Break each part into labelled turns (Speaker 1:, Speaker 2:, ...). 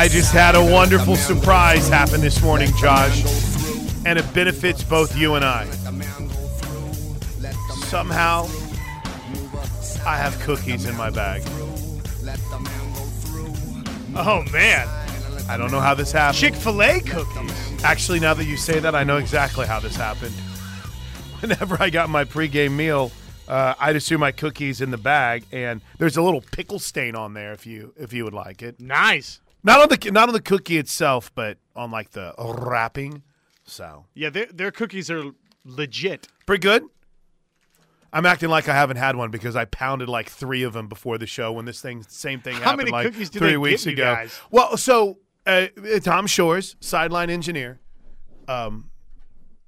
Speaker 1: I just had a wonderful surprise happen this morning, Josh, and it benefits both you and I. Somehow, I have cookies in my bag.
Speaker 2: Oh man,
Speaker 1: I don't know how this happened.
Speaker 2: Chick Fil A cookies.
Speaker 1: Actually, now that you say that, I know exactly how this happened. Whenever I got my pregame meal, uh, I'd assume my cookies in the bag, and there's a little pickle stain on there if you if you would like it.
Speaker 2: Nice.
Speaker 1: Not on the not on the cookie itself, but on like the wrapping. So
Speaker 2: Yeah, their their cookies are legit.
Speaker 1: pretty good. I'm acting like I haven't had one because I pounded like three of them before the show when this thing same thing
Speaker 2: How
Speaker 1: happened
Speaker 2: many
Speaker 1: like three
Speaker 2: they
Speaker 1: weeks ago.
Speaker 2: guys?
Speaker 1: Well, so uh, Tom Shores, sideline engineer, um,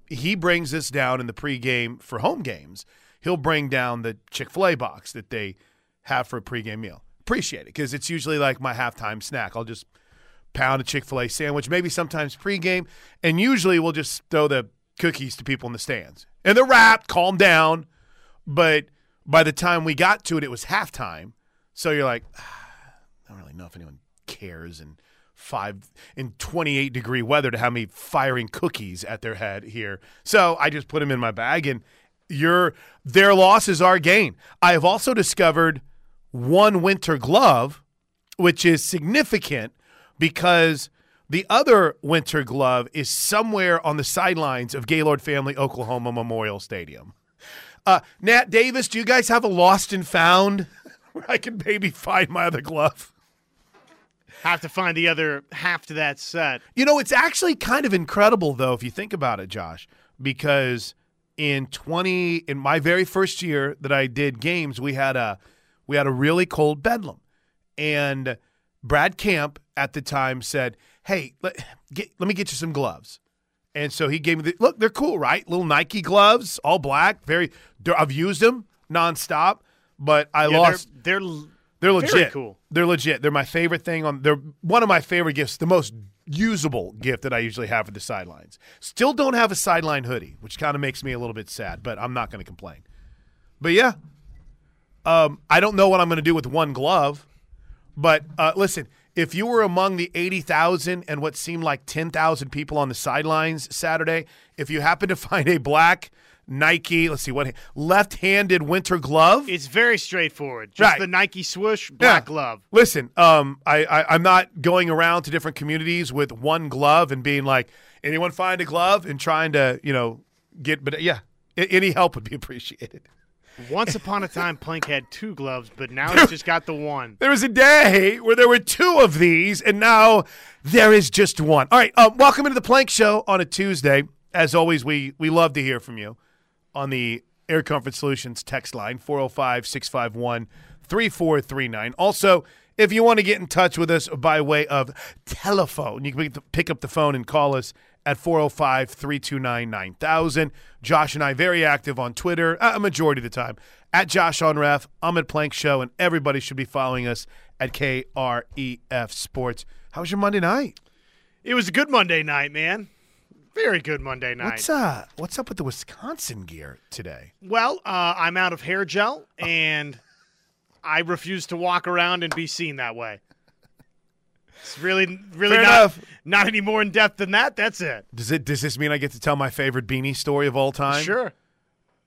Speaker 1: he brings this down in the pregame for home games. He'll bring down the Chick Fil A box that they have for a pregame meal. Appreciate it because it's usually like my halftime snack. I'll just pound a Chick Fil A sandwich, maybe sometimes pregame, and usually we'll just throw the cookies to people in the stands. And they're wrapped, calm down. But by the time we got to it, it was halftime. So you're like, "Ah, I don't really know if anyone cares in five in 28 degree weather to have me firing cookies at their head here. So I just put them in my bag, and your their loss is our gain. I have also discovered one winter glove, which is significant because the other winter glove is somewhere on the sidelines of Gaylord Family Oklahoma Memorial Stadium. Uh, Nat Davis, do you guys have a lost and found where I can maybe find my other glove?
Speaker 2: Have to find the other half to that set.
Speaker 1: You know, it's actually kind of incredible though if you think about it, Josh, because in 20 in my very first year that I did games, we had a we had a really cold bedlam. And Brad Camp at the time said, "Hey, let, get, let me get you some gloves." And so he gave me the look. They're cool, right? Little Nike gloves, all black. Very. I've used them nonstop, but I
Speaker 2: Yeah,
Speaker 1: lost.
Speaker 2: They're, they're
Speaker 1: They're legit.
Speaker 2: cool.
Speaker 1: They're legit. They're my favorite thing on. They're one of my favorite gifts. The most usable gift that I usually have for the sidelines. Still don't have a sideline hoodie, which kind of makes me a little bit sad, but I'm not going to complain. But yeah, um, I don't know what I'm going to do with one glove. But uh, listen, if you were among the 80,000 and what seemed like 10,000 people on the sidelines Saturday, if you happen to find a black Nike, let's see what left-handed winter glove,
Speaker 2: it's very straightforward. Just
Speaker 1: Right.
Speaker 2: the Nike swoosh, black
Speaker 1: Yeah.
Speaker 2: glove.
Speaker 1: Listen, um, I, I I'm not going around to different communities with one glove and being like, anyone find a glove and trying to you know get. But yeah, any help would be appreciated.
Speaker 2: Once upon a time, Plank had two gloves, but now he's just got the one.
Speaker 1: There was a day where there were two of these, and now there is just one. All right, um, welcome into the Plank Show on a Tuesday. As always, we we love to hear from you on the Air Comfort Solutions text line 405 651 3439. Also, if you want to get in touch with us by way of telephone, you can pick pick up the phone and call us at 405 329 9000. Josh and I very active on Twitter, uh, a majority of the time, at Josh on Ref. I'm at Plank Show, and everybody should be following us at KREF Sports. How was your Monday night?
Speaker 2: It was a good Monday night, man. Very good Monday night.
Speaker 1: What's uh what's up with the Wisconsin gear today?
Speaker 2: Well, uh, I'm out of hair gel, and I refuse to walk around and be seen that way. It's really, really
Speaker 1: Fair
Speaker 2: not,
Speaker 1: enough.
Speaker 2: not any more in depth than that. That's it.
Speaker 1: Does it does this mean I get to tell my favorite beanie story of all time?
Speaker 2: Sure.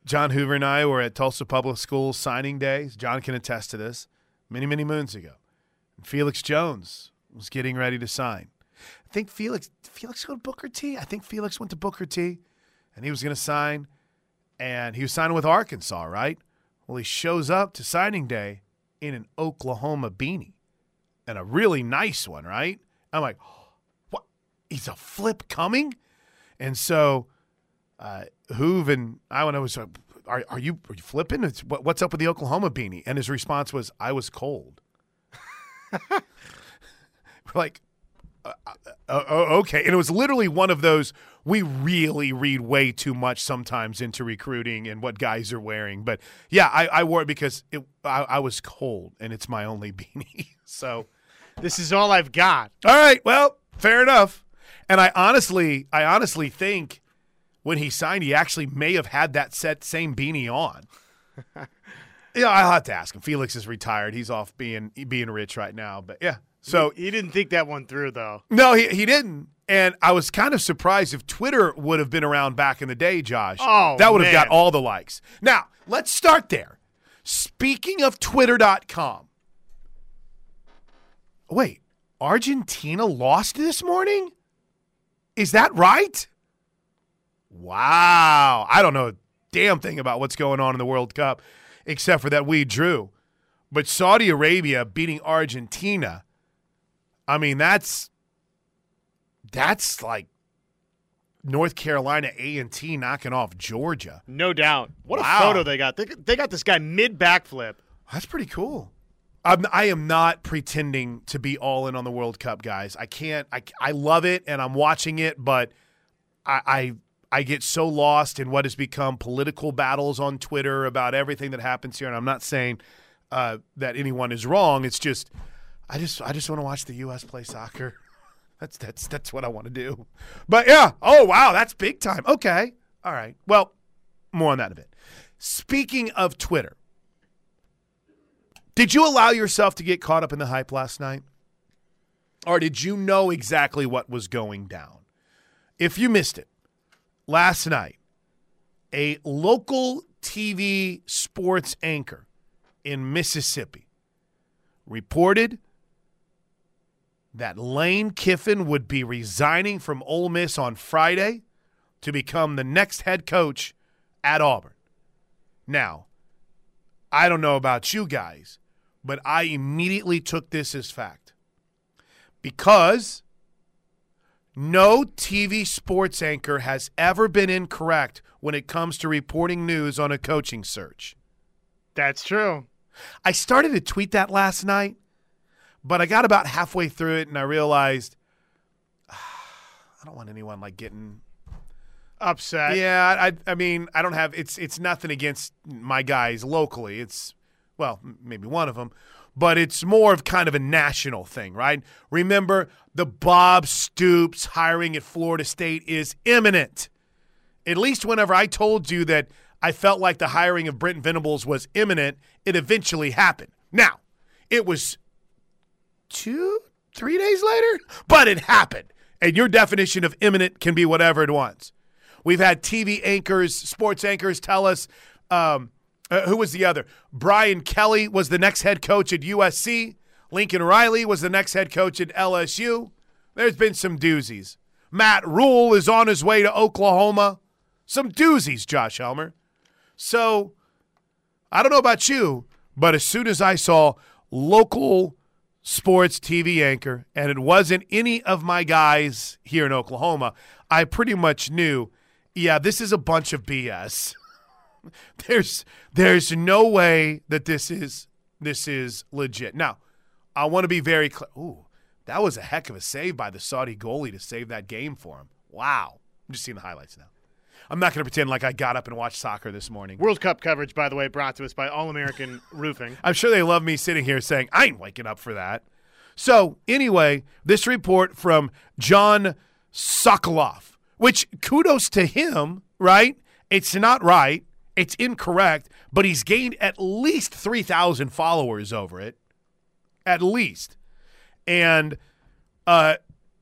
Speaker 1: John Hoover and I were at Tulsa Public Schools signing day. John can attest to this. Many, many moons ago. And Felix Jones was getting ready to sign. I think Felix Felix go to Booker T. I think Felix went to Booker T. And he was going to sign. And he was signing with Arkansas, right? Well, he shows up to signing day in an Oklahoma beanie. And a really nice one, right? I'm like, what? He's a flip coming? And so uh, Hoove and I when I was, are, are you are you flipping? It's, what, what's up with the Oklahoma beanie? And his response was, I was cold. We're like, uh, uh, uh, okay. And it was literally one of those. We really read way too much sometimes into recruiting and what guys are wearing. But yeah, I, I wore it because it, I, I was cold and it's my only beanie. so.
Speaker 2: This is all I've got.
Speaker 1: All right. Well, fair enough. And I honestly, I honestly think when he signed, he actually may have had that set same beanie on. yeah, I'll have to ask him. Felix is retired. He's off being being rich right now. But yeah, So
Speaker 2: He didn't think that one through, though.
Speaker 1: no, he he didn't. And I was kind of surprised if Twitter would have been around back in the day, Josh.
Speaker 2: Oh,
Speaker 1: that would have got all the likes. Now, let's start there. Speaking of Twitter.com. Wait, Argentina lost this morning? Is that right? Wow. I don't know a damn thing about what's going on in the World Cup except for that we drew. But Saudi Arabia beating Argentina, I mean, that's that's like North Carolina A&T knocking off Georgia.
Speaker 2: No doubt. What
Speaker 1: Wow.
Speaker 2: a photo they got. They, they got this guy mid backflip.
Speaker 1: That's pretty cool. I'm, I am not pretending to be all in on the World Cup, guys. I can't. I, I love it and I'm watching it, but I, I I get so lost in what has become political battles on Twitter about everything that happens here. And I'm not saying uh, that anyone is wrong. It's just I just I just want to watch the U.S. play soccer. That's that's that's what I want to do. But yeah. Oh wow, that's big time. Okay. All right. Well, more on that a bit. Speaking of Twitter. Did you allow yourself to get caught up in the hype last night? Or did you know exactly what was going down? If you missed it, last night, a local TV sports anchor in Mississippi reported that Lane Kiffin would be resigning from Ole Miss on Friday to become the next head coach at Auburn. Now, I don't know about you guys, but I immediately took this as fact because no TV sports anchor has ever been incorrect when it comes to reporting news on a coaching search.
Speaker 2: That's true.
Speaker 1: I started to tweet that last night, but I got about halfway through it and I realized I don't want anyone like getting
Speaker 2: Upset.
Speaker 1: yeah, I, I mean, I don't have it's it's nothing against my guys locally. It's well, maybe one of them, but it's more of kind of a national thing, right? Remember, the Bob Stoops hiring at Florida State is imminent. At least whenever I told you that I felt like the hiring of Brent Venables was imminent, it eventually happened. Now, it was two, three days later, but it happened. And your definition of imminent can be whatever it wants. We've had TV anchors, sports anchors tell us. Um, uh, who was the other? Brian Kelly was the next head coach at USC. Lincoln Riley was the next head coach at LSU. There's been some doozies. Matt Rhule is on his way to Oklahoma. Some doozies, Josh Helmer. So I don't know about you, but as soon as I saw local sports TV anchor and it wasn't any of my guys here in Oklahoma, I pretty much knew, yeah, this is a bunch of BS. there's there's no way that this is this is legit. Now, I want to be very clear. Ooh, that was a heck of a save by the Saudi goalie to save that game for him. Wow. I'm just seeing the highlights now. I'm not going to pretend like I got up and watched soccer this morning.
Speaker 2: World Cup coverage, by the way, brought to us by All American Roofing.
Speaker 1: I'm sure they love me sitting here saying, I ain't waking up for that. So, anyway, this report from John Sokoloff, which kudos to him, right? It's not right. It's incorrect, but he's gained at least 3,000 followers over it. At least. And uh,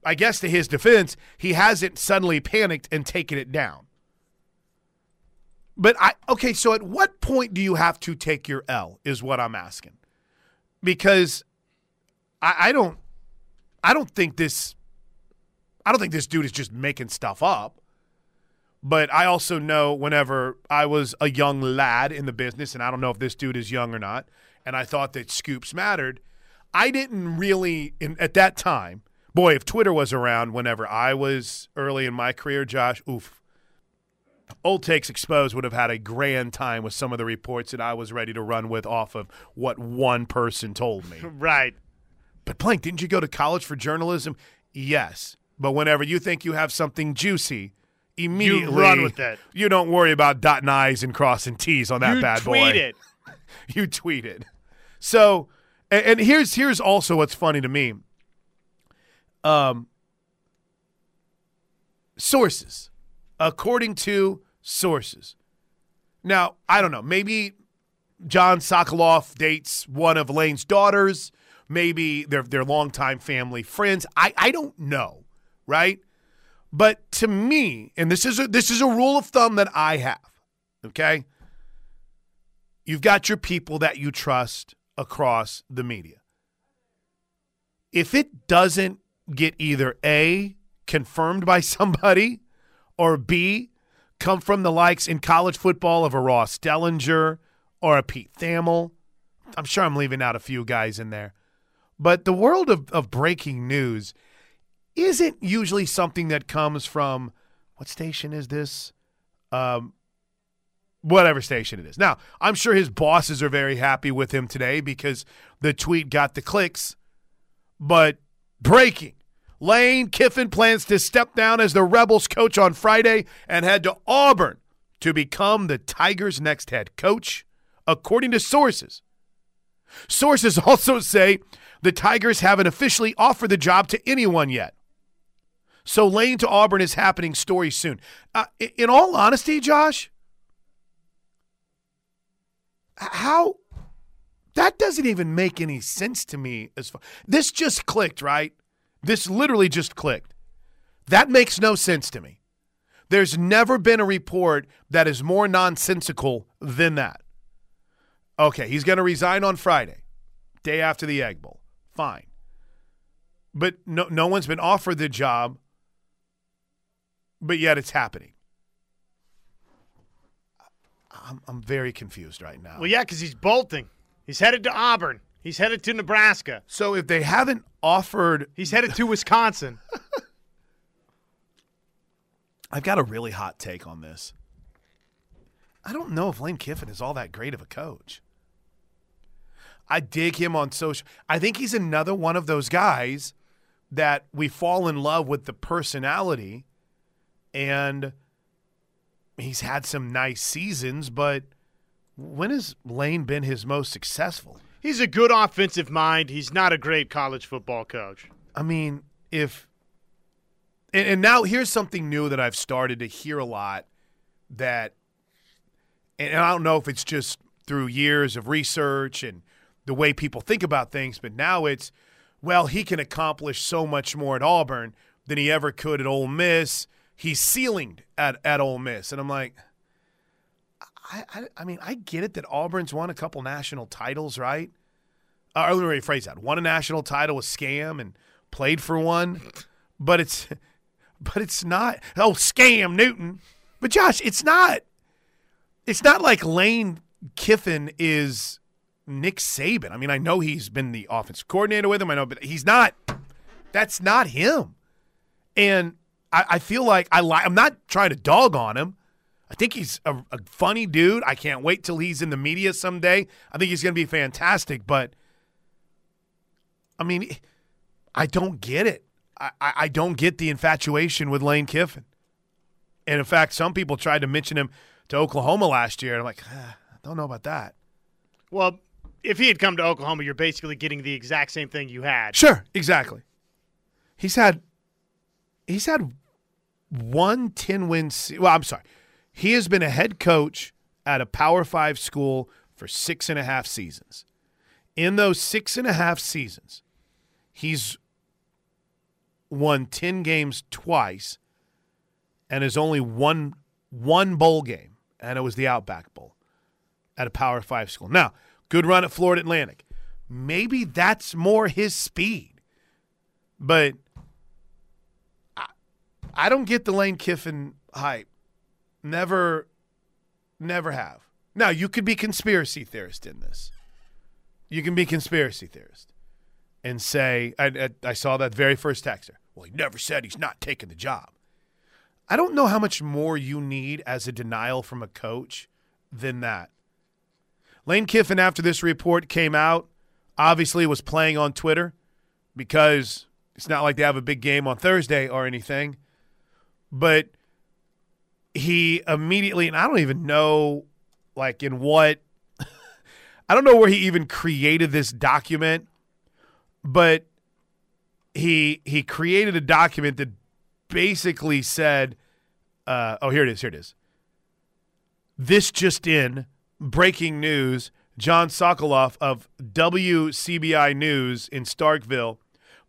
Speaker 1: I guess to his defense, he hasn't suddenly panicked and taken it down. But I okay, so at what point do you have to take your L is what I'm asking. Because I, I don't I don't think this I don't think this dude is just making stuff up. But I also know whenever I was a young lad in the business, and I don't know if this dude is young or not, and I thought that scoops mattered, I didn't really in, at that time. Boy, if Twitter was around whenever I was early in my career, Josh, oof. Old Takes Exposed would have had a grand time with some of the reports that I was ready to run with off of what one person told me.
Speaker 2: right.
Speaker 1: But Plank, didn't you go to college for journalism? Yes. But whenever you think you have something juicy, immediately
Speaker 2: run with it.
Speaker 1: You don't worry about dotting I's and crossing T's on that
Speaker 2: you
Speaker 1: bad
Speaker 2: tweet
Speaker 1: boy.
Speaker 2: it.
Speaker 1: You tweeted. So, and, and here's here's also what's funny to me. Um, sources, according to sources. Now, I don't know. Maybe John Sokoloff dates one of Lane's daughters. maybe they're they're longtime family friends. I I don't know, right? But to me, and this is a, this is a rule of thumb that I have. Okay, you've got your people that you trust across the media. If it doesn't get either a confirmed by somebody or b come from the likes in college football of a Ross Dellinger or a Pete Thamel. I'm sure I'm leaving out a few guys in there. But the world of, of breaking news isn't usually something that comes from what station is this? Um, whatever station it is. Now, I'm sure his bosses are very happy with him today because the tweet got the clicks. But breaking Lane Kiffin plans to step down as the Rebels coach on Friday and head to Auburn to become the Tigers' next head coach, according to sources. Sources also say the Tigers haven't officially offered the job to anyone yet. So Lane to Auburn is happening story soon. Uh, in all honesty, Josh, how that doesn't even make any sense to me as far this just clicked right this literally just clicked. That makes no sense to me. There's never been a report that is more nonsensical than that. Okay, he's going to resign on Friday, day after the Egg Bowl. Fine. But no, no one's been offered the job, but yet it's happening. I'm, I'm very confused right now.
Speaker 2: Well, yeah, because he's bolting. He's headed to Auburn. He's headed to Nebraska.
Speaker 1: So if they haven't offered,
Speaker 2: he's headed to Wisconsin.
Speaker 1: I've got a really hot take on this. I don't know if Lane Kiffin is all that great of a coach. I dig him on social. I think he's another one of those guys that we fall in love with the personality and he's had some nice seasons, but when has Lane been his most successful?
Speaker 2: He's a good offensive mind. He's not a great college football coach.
Speaker 1: I mean, if and, and now here's something new that I've started to hear a lot that and I don't know if it's just through years of research and the way people think about things, but now it's well, he can accomplish so much more at Auburn than he ever could at Ole Miss. He's ceilinged at, at Ole Miss. And I'm like, I, I, I mean, I get it that Auburn's won a couple national titles, right? Uh, let me rephrase that. Won a national title with scam and played for one, but it's, but it's not. Oh, scam Newton. But Josh, it's not. It's not like Lane Kiffin is Nick Saban. I mean, I know he's been the offensive coordinator with him. I know, but he's not. That's not him. And I, I feel like I li- I'm not trying to dog on him. I think he's a, a funny dude. I can't wait till he's in the media someday. I think he's going to be fantastic. But I mean, I don't get it. I, I don't get the infatuation with Lane Kiffin. And in fact, some people tried to mention him to Oklahoma last year. And I'm like, ah, I don't know about that.
Speaker 2: Well, if he had come to Oklahoma, you're basically getting the exact same thing you had.
Speaker 1: Sure, exactly. He's had he's had one 10 win se- well, I'm sorry. He has been a head coach at a Power Five school for six and a half seasons. In those six and a half seasons, he's won 10 games twice and has only won one bowl game, and it was the Outback Bowl at a Power Five school. Now, good run at Florida Atlantic. Maybe that's more his speed, but I don't get the Lane Kiffin hype. Never, never have. Now, you could be conspiracy theorist in this. You can be conspiracy theorist and say, I, I, I saw that very first texter. Well, he never said he's not taking the job. I don't know how much more you need as a denial from a coach than that. Lane Kiffin, after this report came out, obviously was playing on Twitter because it's not like they have a big game on Thursday or anything. But he immediately, and I don't even know, like, in what, I don't know where he even created this document, but he he created a document that basically said, uh, "Oh, here it is. Here it is. This just in: breaking news: John Sokoloff of WCBI News in Starkville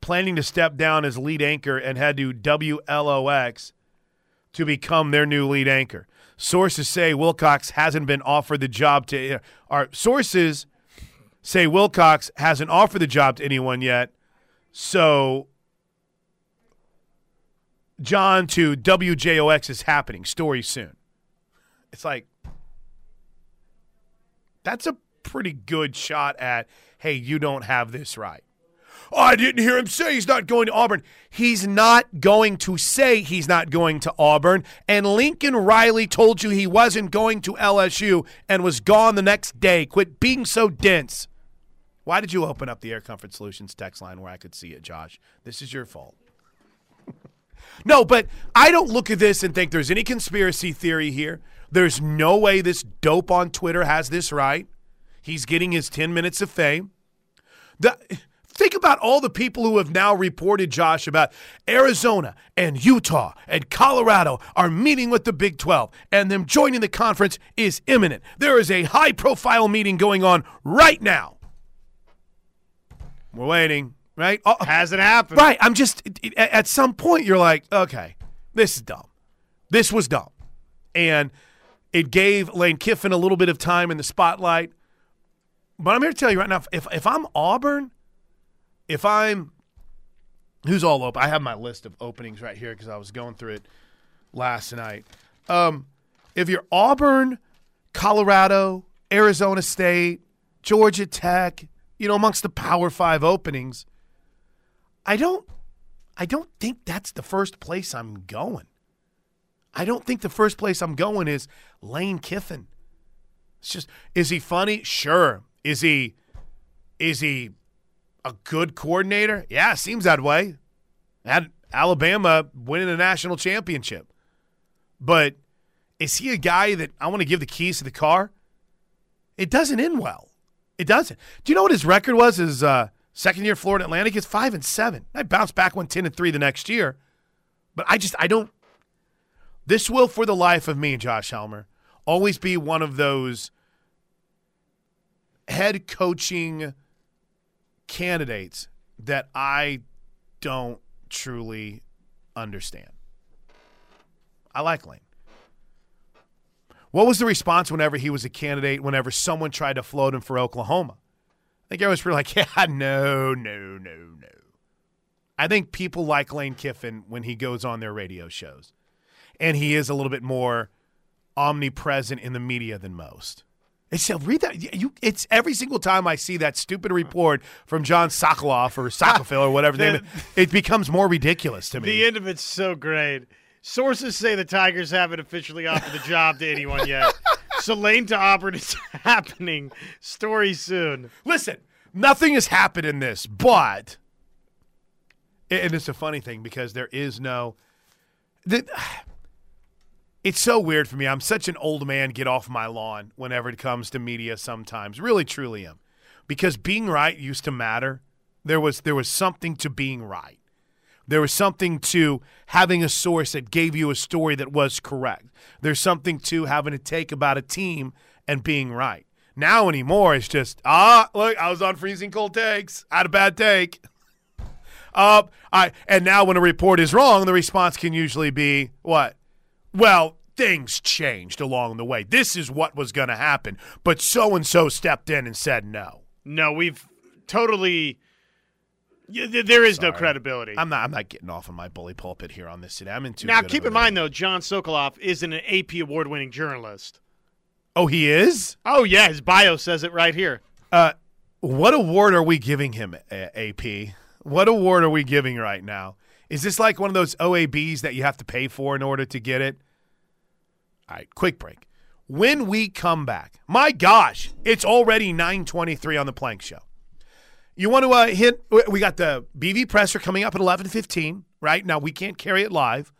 Speaker 1: planning to step down as lead anchor and head to WLOX to become their new lead anchor. Sources say WLOX hasn't been offered the job to. Our sources say WLOX hasn't offered the job to anyone yet. So, John to WJOX is happening. Story soon. It's like that's a pretty good shot at. Hey, you don't have this right. Oh, I didn't hear him say he's not going to Auburn. He's not going to say he's not going to Auburn. And Lincoln Riley told you he wasn't going to LSU and was gone the next day. Quit being so dense. Why did you open up the Air Comfort Solutions text line where I could see it, Josh? This is your fault. no, but I don't look at this and think there's any conspiracy theory here. There's no way this dope on Twitter has this right. He's getting his 10 minutes of fame. The Think about all the people who have now reported, Josh, about Arizona and Utah and Colorado are meeting with the Big 12, and them joining the conference is imminent. There is a high profile meeting going on right now. We're waiting, right?
Speaker 2: Oh, Hasn't happened.
Speaker 1: Right. I'm just, at some point, you're like, okay, this is dumb. This was dumb. And it gave Lane Kiffin a little bit of time in the spotlight. But I'm here to tell you right now if, if I'm Auburn, if I'm who's all open, I have my list of openings right here because I was going through it last night. Um, if you're Auburn, Colorado, Arizona State, Georgia Tech, you know, amongst the Power Five openings, I don't, I don't think that's the first place I'm going. I don't think the first place I'm going is Lane Kiffin. It's just, is he funny? Sure. Is he, is he a good coordinator? Yeah, seems that way. Had Alabama winning a national championship. But is he a guy that I want to give the keys to the car? It doesn't end well. It doesn't. Do you know what his record was? His uh, second year Florida Atlantic is five and seven. I bounced back one ten and three the next year. But I just I don't. This will, for the life of me, Josh Helmer, always be one of those head coaching candidates that I don't truly understand. I like Lane. What was the response whenever he was a candidate, whenever someone tried to float him for Oklahoma? I think everyone's pretty like, yeah, no, no, no, no. I think people like Lane Kiffin when he goes on their radio shows. And he is a little bit more omnipresent in the media than most. It's read that. You, it's every single time I see that stupid report from John Sokoloff or Sokofil or whatever the, name. It becomes more ridiculous to me.
Speaker 2: The end of it's so great. Sources say the Tigers haven't officially offered the job to anyone yet. so Lane to Auburn is happening. Story soon.
Speaker 1: Listen, nothing has happened in this, but and it's a funny thing because there is no. The, it's so weird for me. I'm such an old man, get off my lawn whenever it comes to media sometimes. Really, truly am. Because being right used to matter. There was there was something to being right. There was something to having a source that gave you a story that was correct. There's something to having a take about a team and being right. Now anymore, it's just ah, look, I was on freezing cold takes. I had a bad take. Uh, I and now when a report is wrong, the response can usually be what? Well, things changed along the way. This is what was going to happen, but so and so stepped in and said no.
Speaker 2: No, we've totally. There is Sorry. no credibility.
Speaker 1: I'm not. I'm not getting off of my bully pulpit here on this today. I'm into
Speaker 2: now. Keep in mind though, John Sokoloff isn't an AP award-winning journalist.
Speaker 1: Oh, he is.
Speaker 2: Oh yeah, his bio says it right here.
Speaker 1: Uh, what award are we giving him, AP? What award are we giving right now? Is this like one of those OABs that you have to pay for in order to get it? All right, quick break. When we come back, my gosh, it's already 9:23 on the Plank Show. You want to uh, hit? We got the BV presser coming up at 11:15. Right now, we can't carry it live,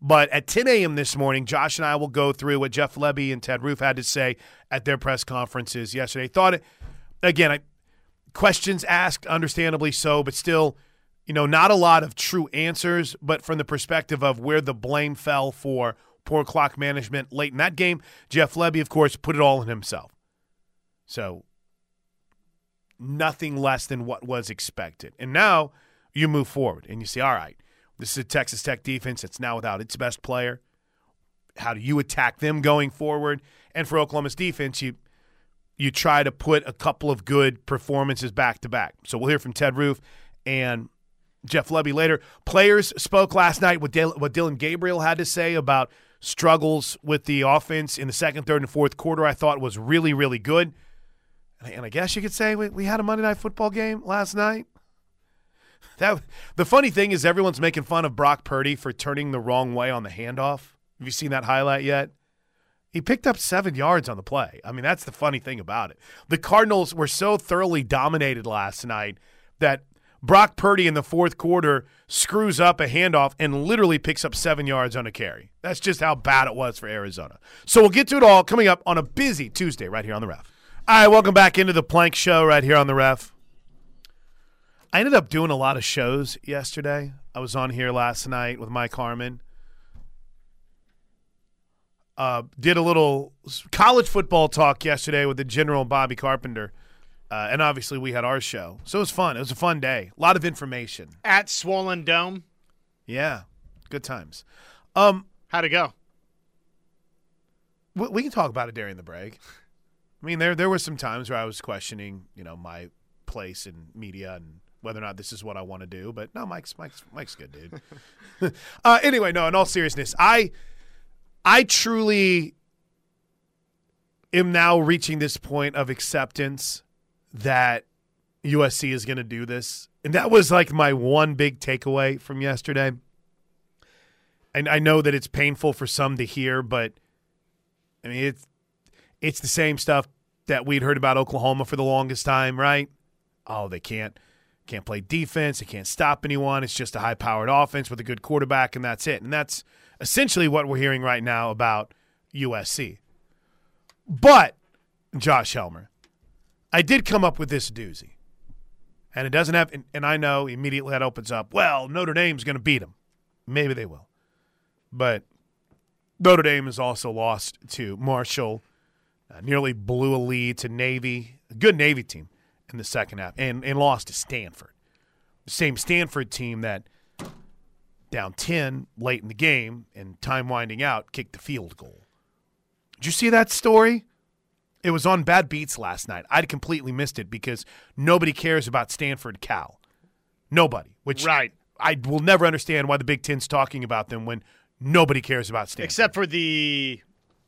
Speaker 1: but at 10 a.m. this morning, Josh and I will go through what Jeff Lebby and Ted Roof had to say at their press conferences yesterday. Thought it again. I, questions asked, understandably so, but still, you know, not a lot of true answers. But from the perspective of where the blame fell for poor clock management late in that game. Jeff Lebby, of course, put it all in himself. So nothing less than what was expected. And now you move forward and you say, all right, this is a Texas Tech defense that's now without its best player. How do you attack them going forward? And for Oklahoma's defense, you you try to put a couple of good performances back to back. So we'll hear from Ted Roof and Jeff Lebby later. Players spoke last night what, Dil- what Dillon Gabriel had to say about struggles with the offense in the second, third, and fourth quarter. I thought was really, really good. And I guess you could say we, we had a Monday night football game last night. That the funny thing is everyone's making fun of Brock Purdy for turning the wrong way on the handoff. Have you seen that highlight yet? He picked up seven yards on the play. I mean, that's the funny thing about it. The Cardinals were so thoroughly dominated last night that Brock Purdy in the fourth quarter screws up a handoff and literally picks up seven yards on a carry. That's just how bad it was for Arizona. So we'll get to it all coming up on a busy Tuesday right here on the ref. All right, welcome back into the Plank Show right here on the ref. I ended up doing a lot of shows yesterday. I was on here last night with Mike Harmon. Uh, did a little college football talk yesterday with the general Bobby Carpenter. Uh, and obviously, we had our show. So it was fun. It was a fun day. A lot of information.
Speaker 2: At Swollen Dome.
Speaker 1: Yeah. Good times. Um,
Speaker 2: How'd it go?
Speaker 1: we, we can talk about it during the break. I mean, there there were some times where I was questioning, you know, my place in media and whether or not this is what I want to do. But no, Mike's Mike's Mike's good, dude. uh, anyway, no. In all seriousness, I I truly am now reaching this point of acceptance that USC is going to do this, and that was like my one big takeaway from yesterday. And I know that it's painful for some to hear, but I mean it's it's the same stuff that we'd heard about Oklahoma for the longest time, right? Oh, they can't can't play defense, they can't stop anyone. It's just a high-powered offense with a good quarterback and that's it. And that's essentially what we're hearing right now about USC. But Josh Helmer, I did come up with this doozy. And it doesn't have and, I know immediately that opens up, well, Notre Dame's going to beat them. Maybe they will. But Notre Dame has also lost to Marshall uh, nearly blew a lead to Navy, a good Navy team in the second half, and, and lost to Stanford. The same Stanford team that down 10 late in the game and time winding out kicked the field goal. Did you see that story? It was on Bad Beats last night. I'd completely missed it because nobody cares about Stanford Cal. Nobody. Which
Speaker 2: Right.
Speaker 1: I will never understand why the Big Ten's talking about them when nobody cares about Stanford.
Speaker 2: Except for the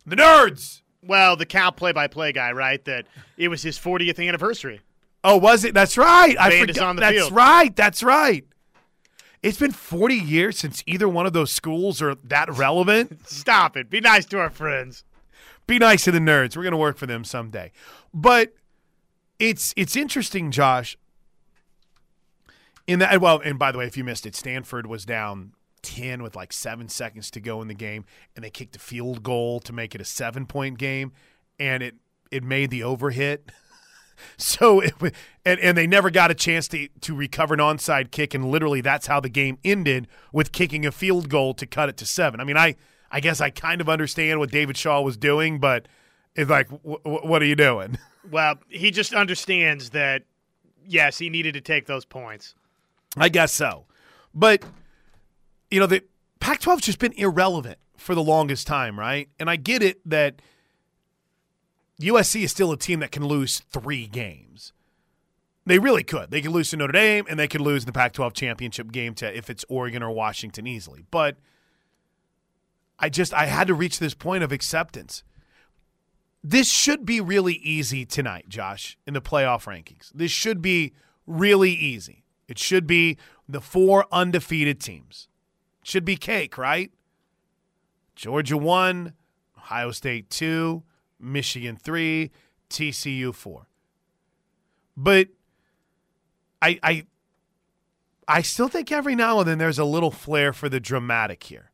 Speaker 1: the nerds.
Speaker 2: well, the Cal play-by-play guy, right? That it was his 40th anniversary.
Speaker 1: Oh, was it? That's right. I
Speaker 2: Band is
Speaker 1: forgot.
Speaker 2: on the
Speaker 1: That's
Speaker 2: field.
Speaker 1: right. That's right. It's been 40 years since either one of those schools are that relevant.
Speaker 2: Stop it. Be nice to our friends.
Speaker 1: Be nice to the nerds. We're going to work for them someday. But it's it's interesting, Josh. In that, well, and by the way, if you missed it, Stanford was down 10 with like seven seconds to go in the game, and they kicked a field goal to make it a seven point game, and it it made the overhit. So it, and and they never got a chance to to recover an onside kick, and literally that's how the game ended with kicking a field goal to cut it to seven. I mean, I I guess I kind of understand what David Shaw was doing, but it's like, w- w- what are you doing?
Speaker 2: Well, he just understands that. Yes, he needed to take those points.
Speaker 1: I guess so, but you know the Pac-12's just been irrelevant for the longest time, right? And I get it that USC is still a team that can lose three games. They really could. They could lose to Notre Dame, and they could lose in the Pac-12 championship game to if it's Oregon or Washington easily. But I just I had to reach this point of acceptance. This should be really easy tonight, Josh, in the playoff rankings. This should be really easy. It should be the four undefeated teams. It should be cake, right? Georgia 1, Ohio State 2, Michigan 3, TCU 4. But I I I still think every now and then there's a little flair for the dramatic here.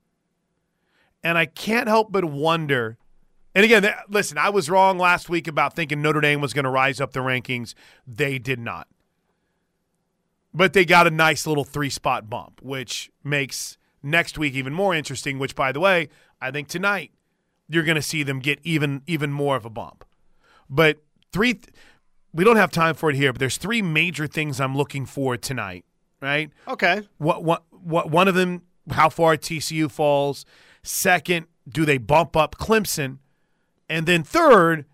Speaker 1: And I can't help but wonder and again, th- listen, I was wrong last week about thinking Notre Dame was going to rise up the rankings. They did not. But they got a nice little three spot bump, which makes next week even more interesting, which, by the way, I think tonight you're going to see them get even even more of a bump. But three we don't have time for it here, but there's three major things I'm looking for tonight. Right?
Speaker 2: Okay.
Speaker 1: What what what? One of them, how far TCU falls. Second, do they bump up Clemson? And then third,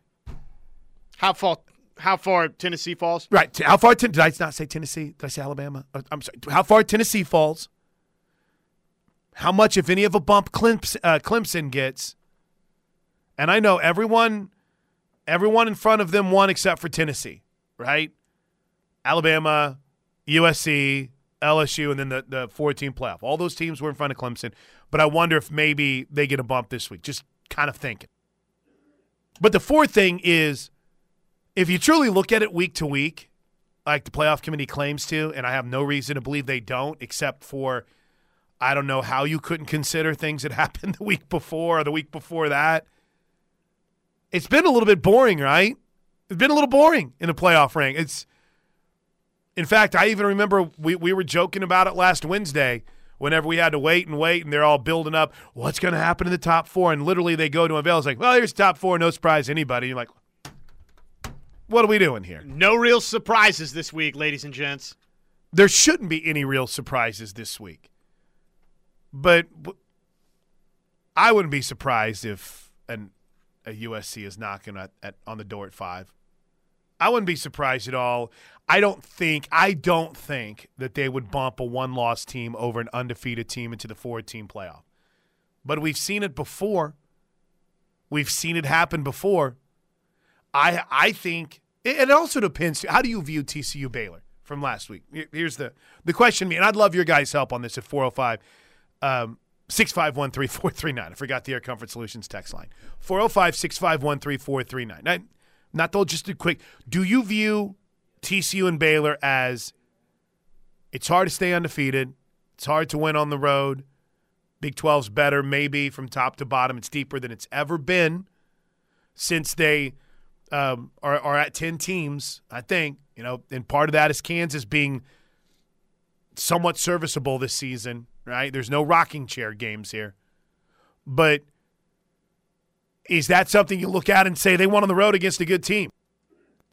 Speaker 2: How far? How far Tennessee falls?
Speaker 1: right? How far? Did I not say Tennessee? Did I say Alabama? Uh, I'm sorry. How far Tennessee falls? How much, if any, of a bump Clemson, uh, Clemson gets? And I know everyone, everyone in front of them won except for Tennessee, right? Alabama, USC, LSU, and then the the four team playoff. All those teams were in front of Clemson, but I wonder if maybe they get a bump this week. Just kind of thinking. But the fourth thing is, if you truly look at it week to week, like the playoff committee claims to, and I have no reason to believe they don't, except for I don't know how you couldn't consider things that happened the week before or the week before that. It's been a little bit boring, right? It's been a little boring in the playoff rank. It's in fact, I even remember we, we were joking about it last Wednesday whenever we had to wait and wait and they're all building up what's going to happen in the top four. And literally they go to unveil. It's like, well, here's top four, no surprise to anybody. You're like, what are we doing here?
Speaker 2: No real surprises this week, ladies and gents.
Speaker 1: There shouldn't be any real surprises this week. But I wouldn't be surprised if an, a USC is knocking at, at on the door at five. I wouldn't be surprised at all. I don't think I don't think that they would bump a one loss team over an undefeated team into the four team playoff. But we've seen it before. We've seen it happen before. I I think it, also depends. How do you view TCU Baylor from last week? Here's the the question, me and I'd love your guys' help on this at 405 um, 651 3439. I forgot the Air Comfort Solutions text line 405 651 3439. Not though, just a quick. Do you view TCU and Baylor as it's hard to stay undefeated? It's hard to win on the road. Big 12's better, maybe from top to bottom. It's deeper than it's ever been since they um, are, are at 10 teams, I think. You know, and part of that is Kansas being somewhat serviceable this season, right? There's no rocking chair games here. But is that something you look at and say they won on the road against a good team?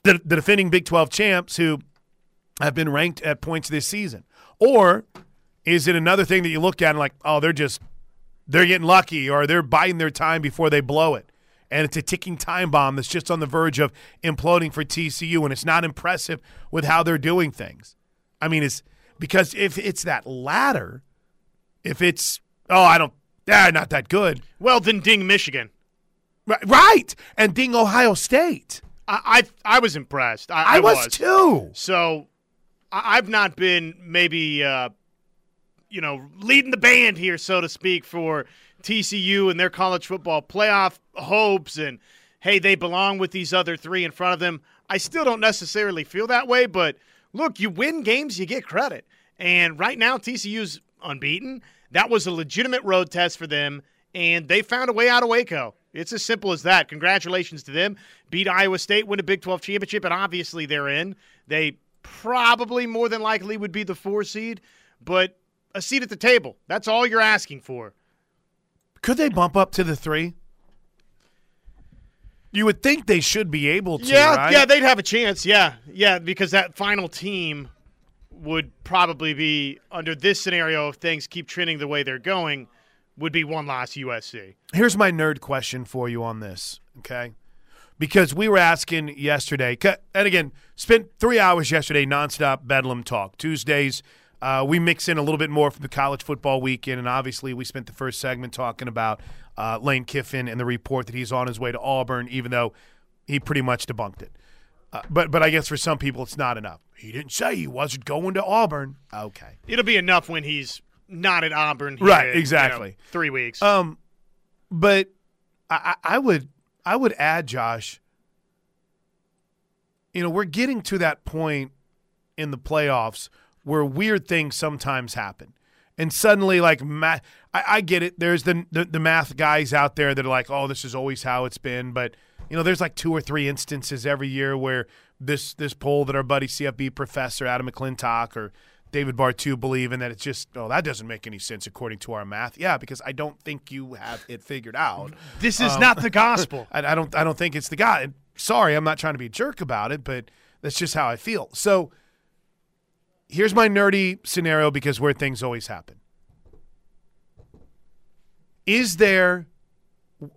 Speaker 1: The, the defending Big 12 champs who have been ranked at points this season. Or is it another thing that you look at and like, oh, they're just they're getting lucky or they're biding their time before they blow it. And it's a ticking time bomb that's just on the verge of imploding for TCU, and it's not impressive with how they're doing things. I mean, it's because if it's that latter, if it's oh, I don't, ah, not that good,
Speaker 2: Well, then ding Michigan.
Speaker 1: Right? right. And ding Ohio State,
Speaker 2: I I, I was impressed. I,
Speaker 1: I, was, too.
Speaker 2: So I, I've not been maybe uh, you know leading the band here, so to speak, for TCU and their college football playoff hopes and hey, they belong with these other three in front of them. I still don't necessarily feel that way, but look, you win games, you get credit. And right now, TCU's unbeaten. That was a legitimate road test for them, and they found a way out of Waco. It's as simple as that. Congratulations to them. Beat Iowa State, win a Big 12 championship, and obviously they're in. They probably more than likely would be the four seed, but a seat at the table. That's all you're asking for.
Speaker 1: Could they bump up to the three? You would think they should be able to.
Speaker 2: yeah,
Speaker 1: right?
Speaker 2: yeah, they'd have a chance. Yeah, yeah, because that final team would probably be under this scenario if things keep trending the way they're going, would be one loss USC.
Speaker 1: Here's my nerd question for you on this, okay? Because we were asking yesterday, and again, spent three hours yesterday nonstop Bedlam talk. Tuesdays, uh, we mix in a little bit more from the college football weekend, and obviously, we spent the first segment talking about uh, Lane Kiffin and the report that he's on his way to Auburn, even though he pretty much debunked it. Uh, but but I guess for some people, it's not enough. He didn't say he wasn't going to Auburn. Okay.
Speaker 2: It'll be enough when he's not at Auburn. here
Speaker 1: Right,
Speaker 2: in, you know,
Speaker 1: exactly.
Speaker 2: three weeks.
Speaker 1: Um, but I, I I would I would add, Josh. You know, we're getting to that point in the playoffs where weird things sometimes happen, and suddenly, like, ma- I, I get it. There's the, the the math guys out there that are like, "Oh, this is always how it's been," but you know, there's like two or three instances every year where this this poll that our buddy CFB professor Adam McClintock or David Bartu believe in that it's just oh that doesn't make any sense according to our math. Yeah, because I don't think you have it figured out.
Speaker 2: this is um, not the gospel.
Speaker 1: I, I don't I don't think it's the guy. Sorry, I'm not trying to be a jerk about it, but That's just how I feel. So here's my nerdy scenario because where things always happen. Is there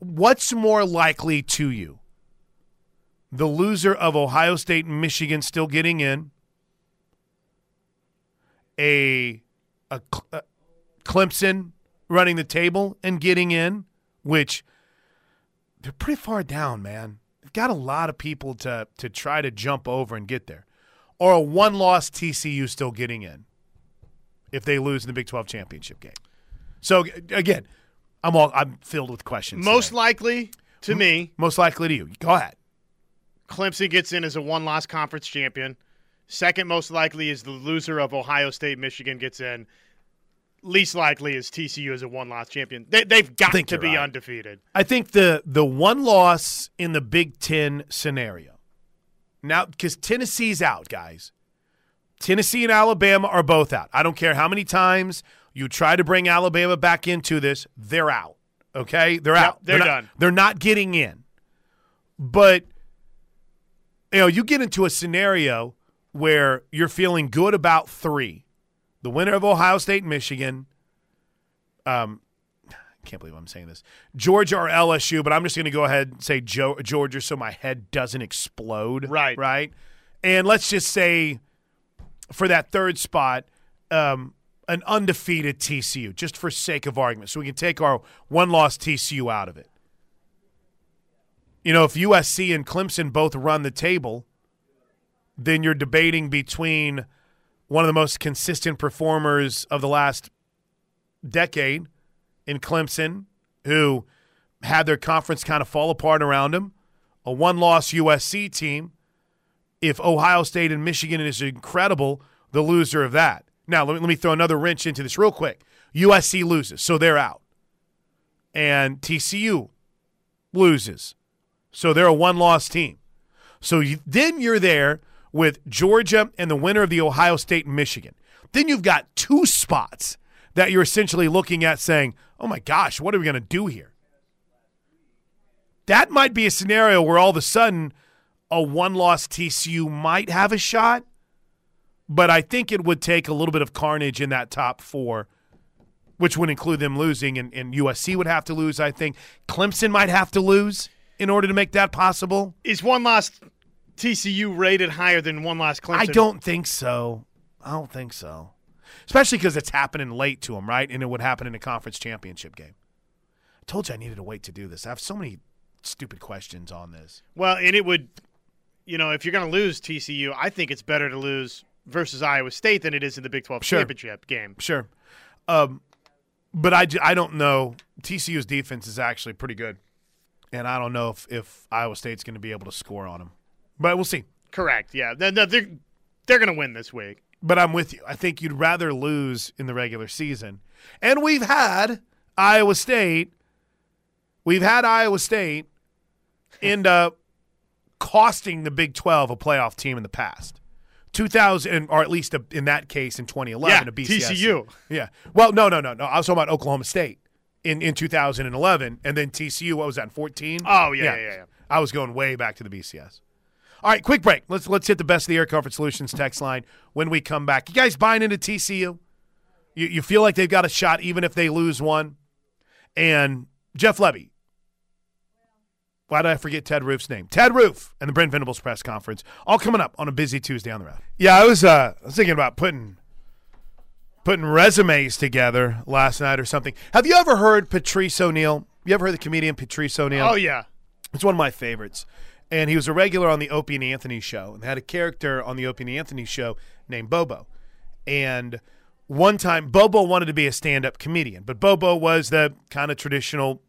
Speaker 1: what's more likely to you? The loser of Ohio State and Michigan still getting in, a, a, a Clemson running the table and getting in, which they're pretty far down, man. They've got a lot of people to to try to jump over and get there. Or a one loss TCU still getting in if they lose in the Big 12 championship game. So again, I'm all I'm filled with questions.
Speaker 2: Most
Speaker 1: today.
Speaker 2: likely to me,
Speaker 1: most likely to you. Go ahead.
Speaker 2: Clemson gets in as a one loss conference champion. Second most likely is the loser of Ohio State Michigan gets in. Least likely is TCU as a one loss champion. They, have got to be
Speaker 1: right.
Speaker 2: undefeated.
Speaker 1: I think the the one loss in the Big Ten scenario. Now, because Tennessee's out, guys. Tennessee and Alabama are both out. I don't care how many times you try to bring Alabama back into this, they're out. Okay? They're
Speaker 2: Yep,
Speaker 1: out.
Speaker 2: they're
Speaker 1: not,
Speaker 2: done.
Speaker 1: They're not getting in. But you know, you get into a scenario where you're feeling good about three. The winner of Ohio State and Michigan, um, I can't believe I'm saying this. Georgia or LSU, but I'm just going to go ahead and say jo- Georgia so my head doesn't explode.
Speaker 2: Right.
Speaker 1: Right. And let's just say for that third spot, um, an undefeated TCU, just for sake of argument. So we can take our one loss TCU out of it. You know, if USC and Clemson both run the table, then you're debating between one of the most consistent performers of the last decade in Clemson, who had their conference kind of fall apart around him, a one loss USC team. If Ohio State and Michigan is incredible, the loser of that. Now, let me, let me throw another wrench into this real quick. USC loses, so they're out. And TCU loses, so they're a one loss team. So you, then you're there with Georgia and the winner of the Ohio State Michigan. Then you've got two spots that you're essentially looking at saying, oh my gosh, what are we going to do here? That might be a scenario where all of a sudden a one loss TCU might have a shot, but I think it would take a little bit of carnage in that top four, which would include them losing, and, and USC would have to lose, I think. Clemson might have to lose in order to make that possible.
Speaker 2: Is one loss TCU rated higher than one last Clemson?
Speaker 1: I don't think so. I don't think so. Especially because it's happening late to them, right? And it would happen in a conference championship game. I told you I needed to wait to do this. I have so many stupid questions on this.
Speaker 2: Well, and it would, you know, if you're going to lose TCU, I think it's better to lose versus Iowa State than it is in the Big 12
Speaker 1: Sure.
Speaker 2: championship game.
Speaker 1: Sure. Um, but I, I don't know. TCU's defense is actually pretty good. And I don't know if, if Iowa State's going to be able to score on them. But we'll see.
Speaker 2: Correct. Yeah. They're, they're, they're going to win this week.
Speaker 1: But I'm with you. I think you'd rather lose in the regular season. And we've had Iowa State, we've had Iowa State end up costing the Big 12 a playoff team in the past. 2000, or at least a, in that case in 2011,
Speaker 2: Yeah,
Speaker 1: a BCS.
Speaker 2: TCU.
Speaker 1: Yeah. Well, no, no, no, no. I was talking about Oklahoma State in, in 2011, and then TCU, what was that, in 14?
Speaker 2: Oh, yeah, yeah, yeah, yeah.
Speaker 1: I was going way back to the BCS. All right, quick break. Let's let's hit the best of the Air Comfort Solutions text line when we come back. You guys buying into TCU? You, you feel like they've got a shot even if they lose one? And Jeff Lebby. Why did I forget Ted Roof's name? Ted Roof and the Brent Venables press conference, all coming up on a busy Tuesday on the road. Yeah, I was uh, I was thinking about putting putting resumes together last night or something. Have you ever heard Patrice O'Neill? You ever heard the comedian Patrice O'Neill?
Speaker 2: Oh, yeah.
Speaker 1: It's one of my favorites. And he was a regular on the Opie and Anthony show and had a character on the Opie and Anthony show named Bobo. And one time, Bobo wanted to be a stand up comedian, but Bobo was the kind of traditional,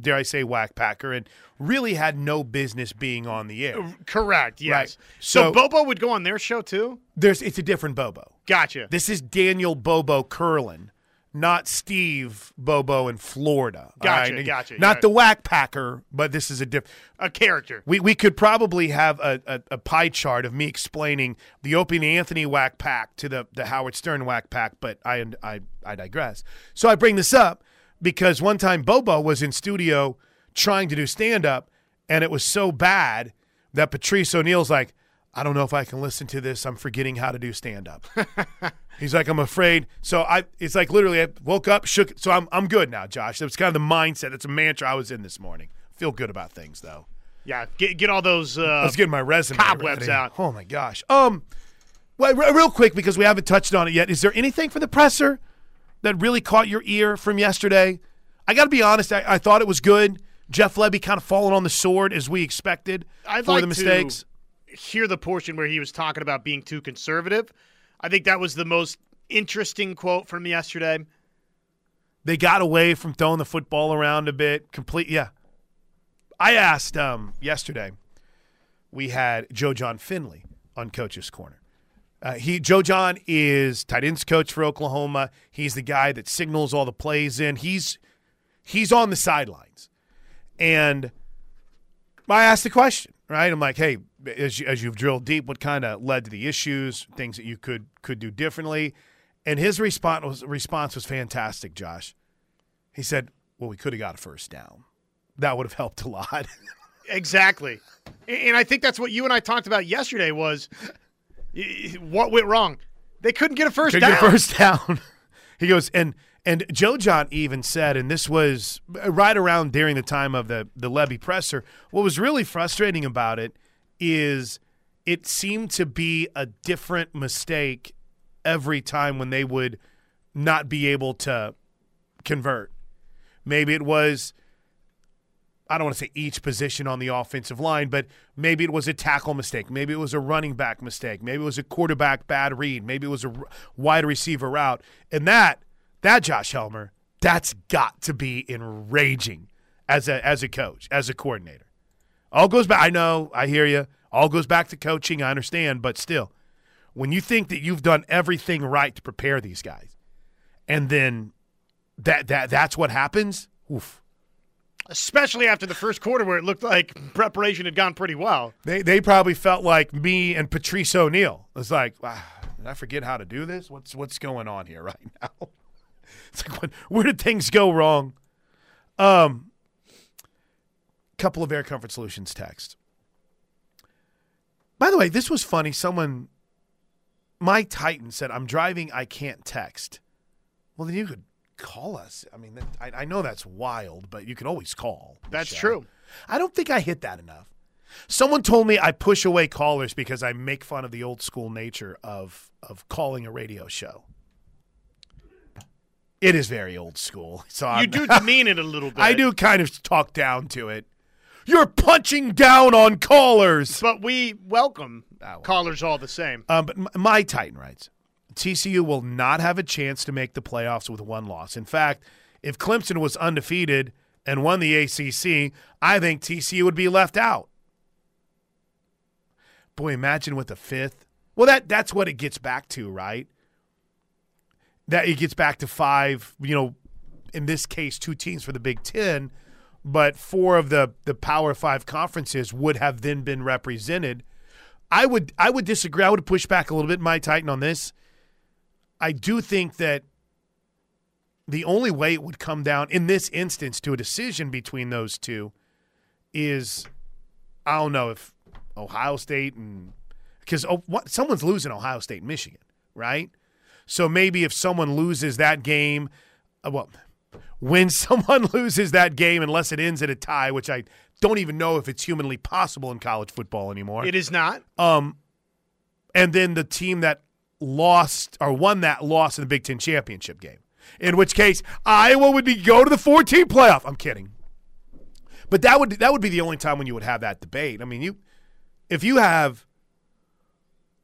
Speaker 1: dare I say, whack packer and really had no business being on the air.
Speaker 2: Correct. Yes.
Speaker 1: Right.
Speaker 2: So,
Speaker 1: So-
Speaker 2: Bobo would go on their show too?
Speaker 1: There's It's a different Bobo.
Speaker 2: Gotcha.
Speaker 1: This is Daniel Bobo Curlin, not Steve Bobo in Florida.
Speaker 2: Gotcha,
Speaker 1: right?
Speaker 2: gotcha,
Speaker 1: Not the whack packer, but this is a different.
Speaker 2: A character.
Speaker 1: We, we could probably have a, a, a pie chart of me explaining the Opie Anthony whack pack to the, the Howard Stern whack pack, but I, I, I digress. So I bring this up because one time Bobo was in studio trying to do stand up, and it was so bad that Patrice O'Neill's like, I don't know if I can listen to this. I'm forgetting how to do stand up. He's like, I'm afraid. So I, it's like literally, I woke up, shook. So I'm, I'm good now, Josh. That's kind of the mindset. It's a mantra I was in this morning. Feel good about things though.
Speaker 2: Yeah, get get all those. Uh,
Speaker 1: I was getting my resume
Speaker 2: cobwebs
Speaker 1: ready.
Speaker 2: out.
Speaker 1: Oh my gosh. Um, well, re- real quick because we haven't touched on it yet. Is there anything for the presser that really caught your ear from yesterday? I got to be honest. I, I thought it was good. Jeff Lebby kind of falling on the sword as we expected
Speaker 2: I'd
Speaker 1: for
Speaker 2: like
Speaker 1: the mistakes.
Speaker 2: to hear the portion where he was talking about being too conservative. I think that was the most interesting quote from yesterday.
Speaker 1: They got away from throwing the football around a bit. Complete, yeah. I asked um, yesterday. We had Joe Jon Finley on Coach's Corner. Uh, he Joe Jon is tight ends coach for Oklahoma. He's the guy that signals all the plays in. He's he's on the sidelines, and I asked the question. Right, I'm like, hey, as you, as you've drilled deep, what kind of led to the issues, things that you could could do differently, and his response was response was fantastic. Josh, he said, well, we could have got a first down. That would have helped a lot.
Speaker 2: Exactly, and I think that's what you and I talked about yesterday. Was what went wrong? They couldn't get a 1st
Speaker 1: Could
Speaker 2: down.
Speaker 1: get a first down. he goes and and Joe Jon even said, and this was uh, right around during the time of the the Lebby presser. What was really frustrating about it is it seemed to be a different mistake every time when they would not be able to convert. Maybe it was I don't want to say each position on the offensive line, but maybe it was a tackle mistake. Maybe it was a running back mistake. Maybe it was a quarterback bad read. Maybe it was a wide receiver route. And that, that Josh Helmer, that's got to be enraging as a as a coach, as a coordinator. All goes back. I know. I hear you. All goes back to coaching. I understand, but still, when you think that you've done everything right to prepare these guys, and then that that that's what happens. Oof.
Speaker 2: especially after the first quarter where it looked like preparation had gone pretty well.
Speaker 1: They they probably felt like me and Patrice O'Neill. It's like, ah, did I forget how to do this? What's what's going on here right now? It's like, what, where did things go wrong? Um, couple of Air Comfort Solutions text. By the way, this was funny. Someone, my Titan said, "I'm driving. I can't text." Well, then you could call us. I mean, that, I, I know that's wild, but you can always call.
Speaker 2: That's
Speaker 1: show.
Speaker 2: true.
Speaker 1: I don't think I hit that enough. Someone told me I push away callers because I make fun of the old school nature of of calling a radio show. It is very old school. So
Speaker 2: You
Speaker 1: I'm,
Speaker 2: do demean it a little bit.
Speaker 1: I do kind of talk down to it. You're punching down on callers.
Speaker 2: But we welcome
Speaker 1: well.
Speaker 2: callers all the same.
Speaker 1: Um, but my Titan writes TCU will not have a chance to make the playoffs with one loss. In fact, if Clemson was undefeated and won the ACC, I think TCU would be left out. Boy, imagine with the fifth. Well, that that's what it gets back to, right? That it gets back to five. You know, in this case, two teams for the Big Ten, but four of the the Power Five conferences would have then been represented. I would I would disagree. I would push back a little bit, my Titan, on this. I do think that the only way it would come down in this instance to a decision between those two is I don't know if Ohio State and because oh, someone's losing Ohio State Michigan, right? So maybe if someone loses that game, uh, well, when someone loses that game, unless it ends at a tie, which I don't even know if it's humanly possible in college football anymore.
Speaker 2: It is not.
Speaker 1: Um, and then the team that lost or won that loss in the Big Ten championship game. In which case, Iowa would be go to the 14 playoff. I'm kidding, but that would that would be the only time when you would have that debate. I mean, you if you have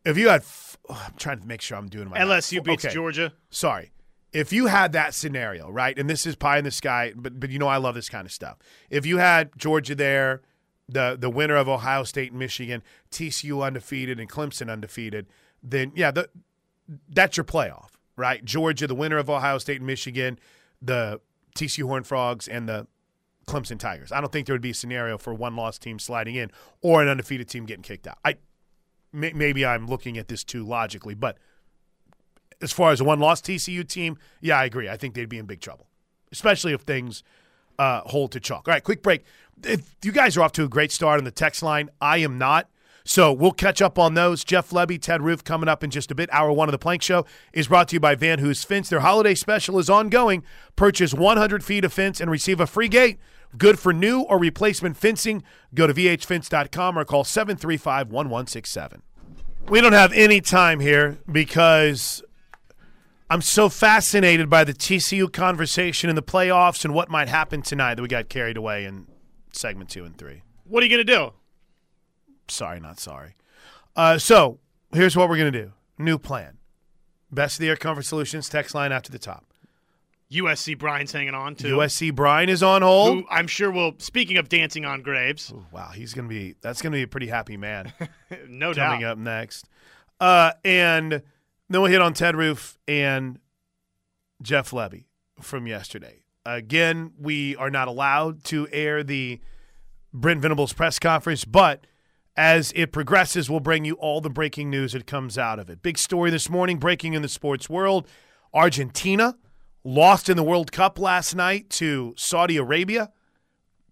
Speaker 1: if you had f- oh, I'm trying to make sure I'm doing my
Speaker 2: LSU beats
Speaker 1: Okay
Speaker 2: Georgia.
Speaker 1: sorry. If you had that scenario, right, and this is pie in the sky, but but you know I love this kind of stuff. If you had Georgia there, the the winner of Ohio State and Michigan, TCU undefeated and Clemson undefeated, then yeah, the, that's your playoff, right? Georgia, the winner of Ohio State and Michigan, the TCU Horned Frogs, and the Clemson Tigers. I don't think there would be a scenario for one loss team sliding in or an undefeated team getting kicked out. I may, maybe I'm looking at this too logically, but as far as a one loss TCU team, yeah, I agree. I think they'd be in big trouble, especially if things uh, hold to chalk. All right, quick break. If you guys are off to a great start on the text line, I am not. So we'll catch up on those. Jeff Lebby, Ted Roof coming up in just a bit. Hour one of the Plank Show is brought to you by Van Hoos Fence. Their holiday special is ongoing. Purchase 100 feet of fence and receive a free gate. Good for new or replacement fencing. Go to vhfence.com or call 735 1167. We don't have any time here because I'm so fascinated by the TCU conversation in the playoffs and what might happen tonight that we got carried away in segment two and three.
Speaker 2: What are you going to do?
Speaker 1: Sorry, not sorry. Uh, so here's what we're going to do new plan. Best of the Air Comfort Solutions text line after the top.
Speaker 2: USC Brian's hanging on to
Speaker 1: USC Brian is on hold.
Speaker 2: Who I'm sure will. Speaking of dancing on graves,
Speaker 1: Ooh, wow, he's gonna be. That's gonna be a pretty happy man.
Speaker 2: no
Speaker 1: coming
Speaker 2: doubt.
Speaker 1: Coming up next. Uh, and then we'll hit on Ted Roof and Jeff Lebby from yesterday. Again, we are not allowed to air the Brent Venables press conference, but as it progresses, we'll bring you all the breaking news that comes out of it. Big story this morning breaking in the sports world Argentina lost in the World Cup last night to Saudi Arabia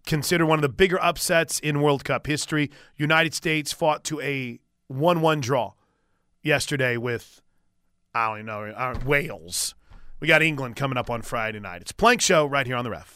Speaker 1: considered one of the bigger upsets in World Cup history. United States fought to a 1 1 draw yesterday with, I don't even know, uh, Wales. We got England coming up on Friday night. It's Plank Show right here on the ref.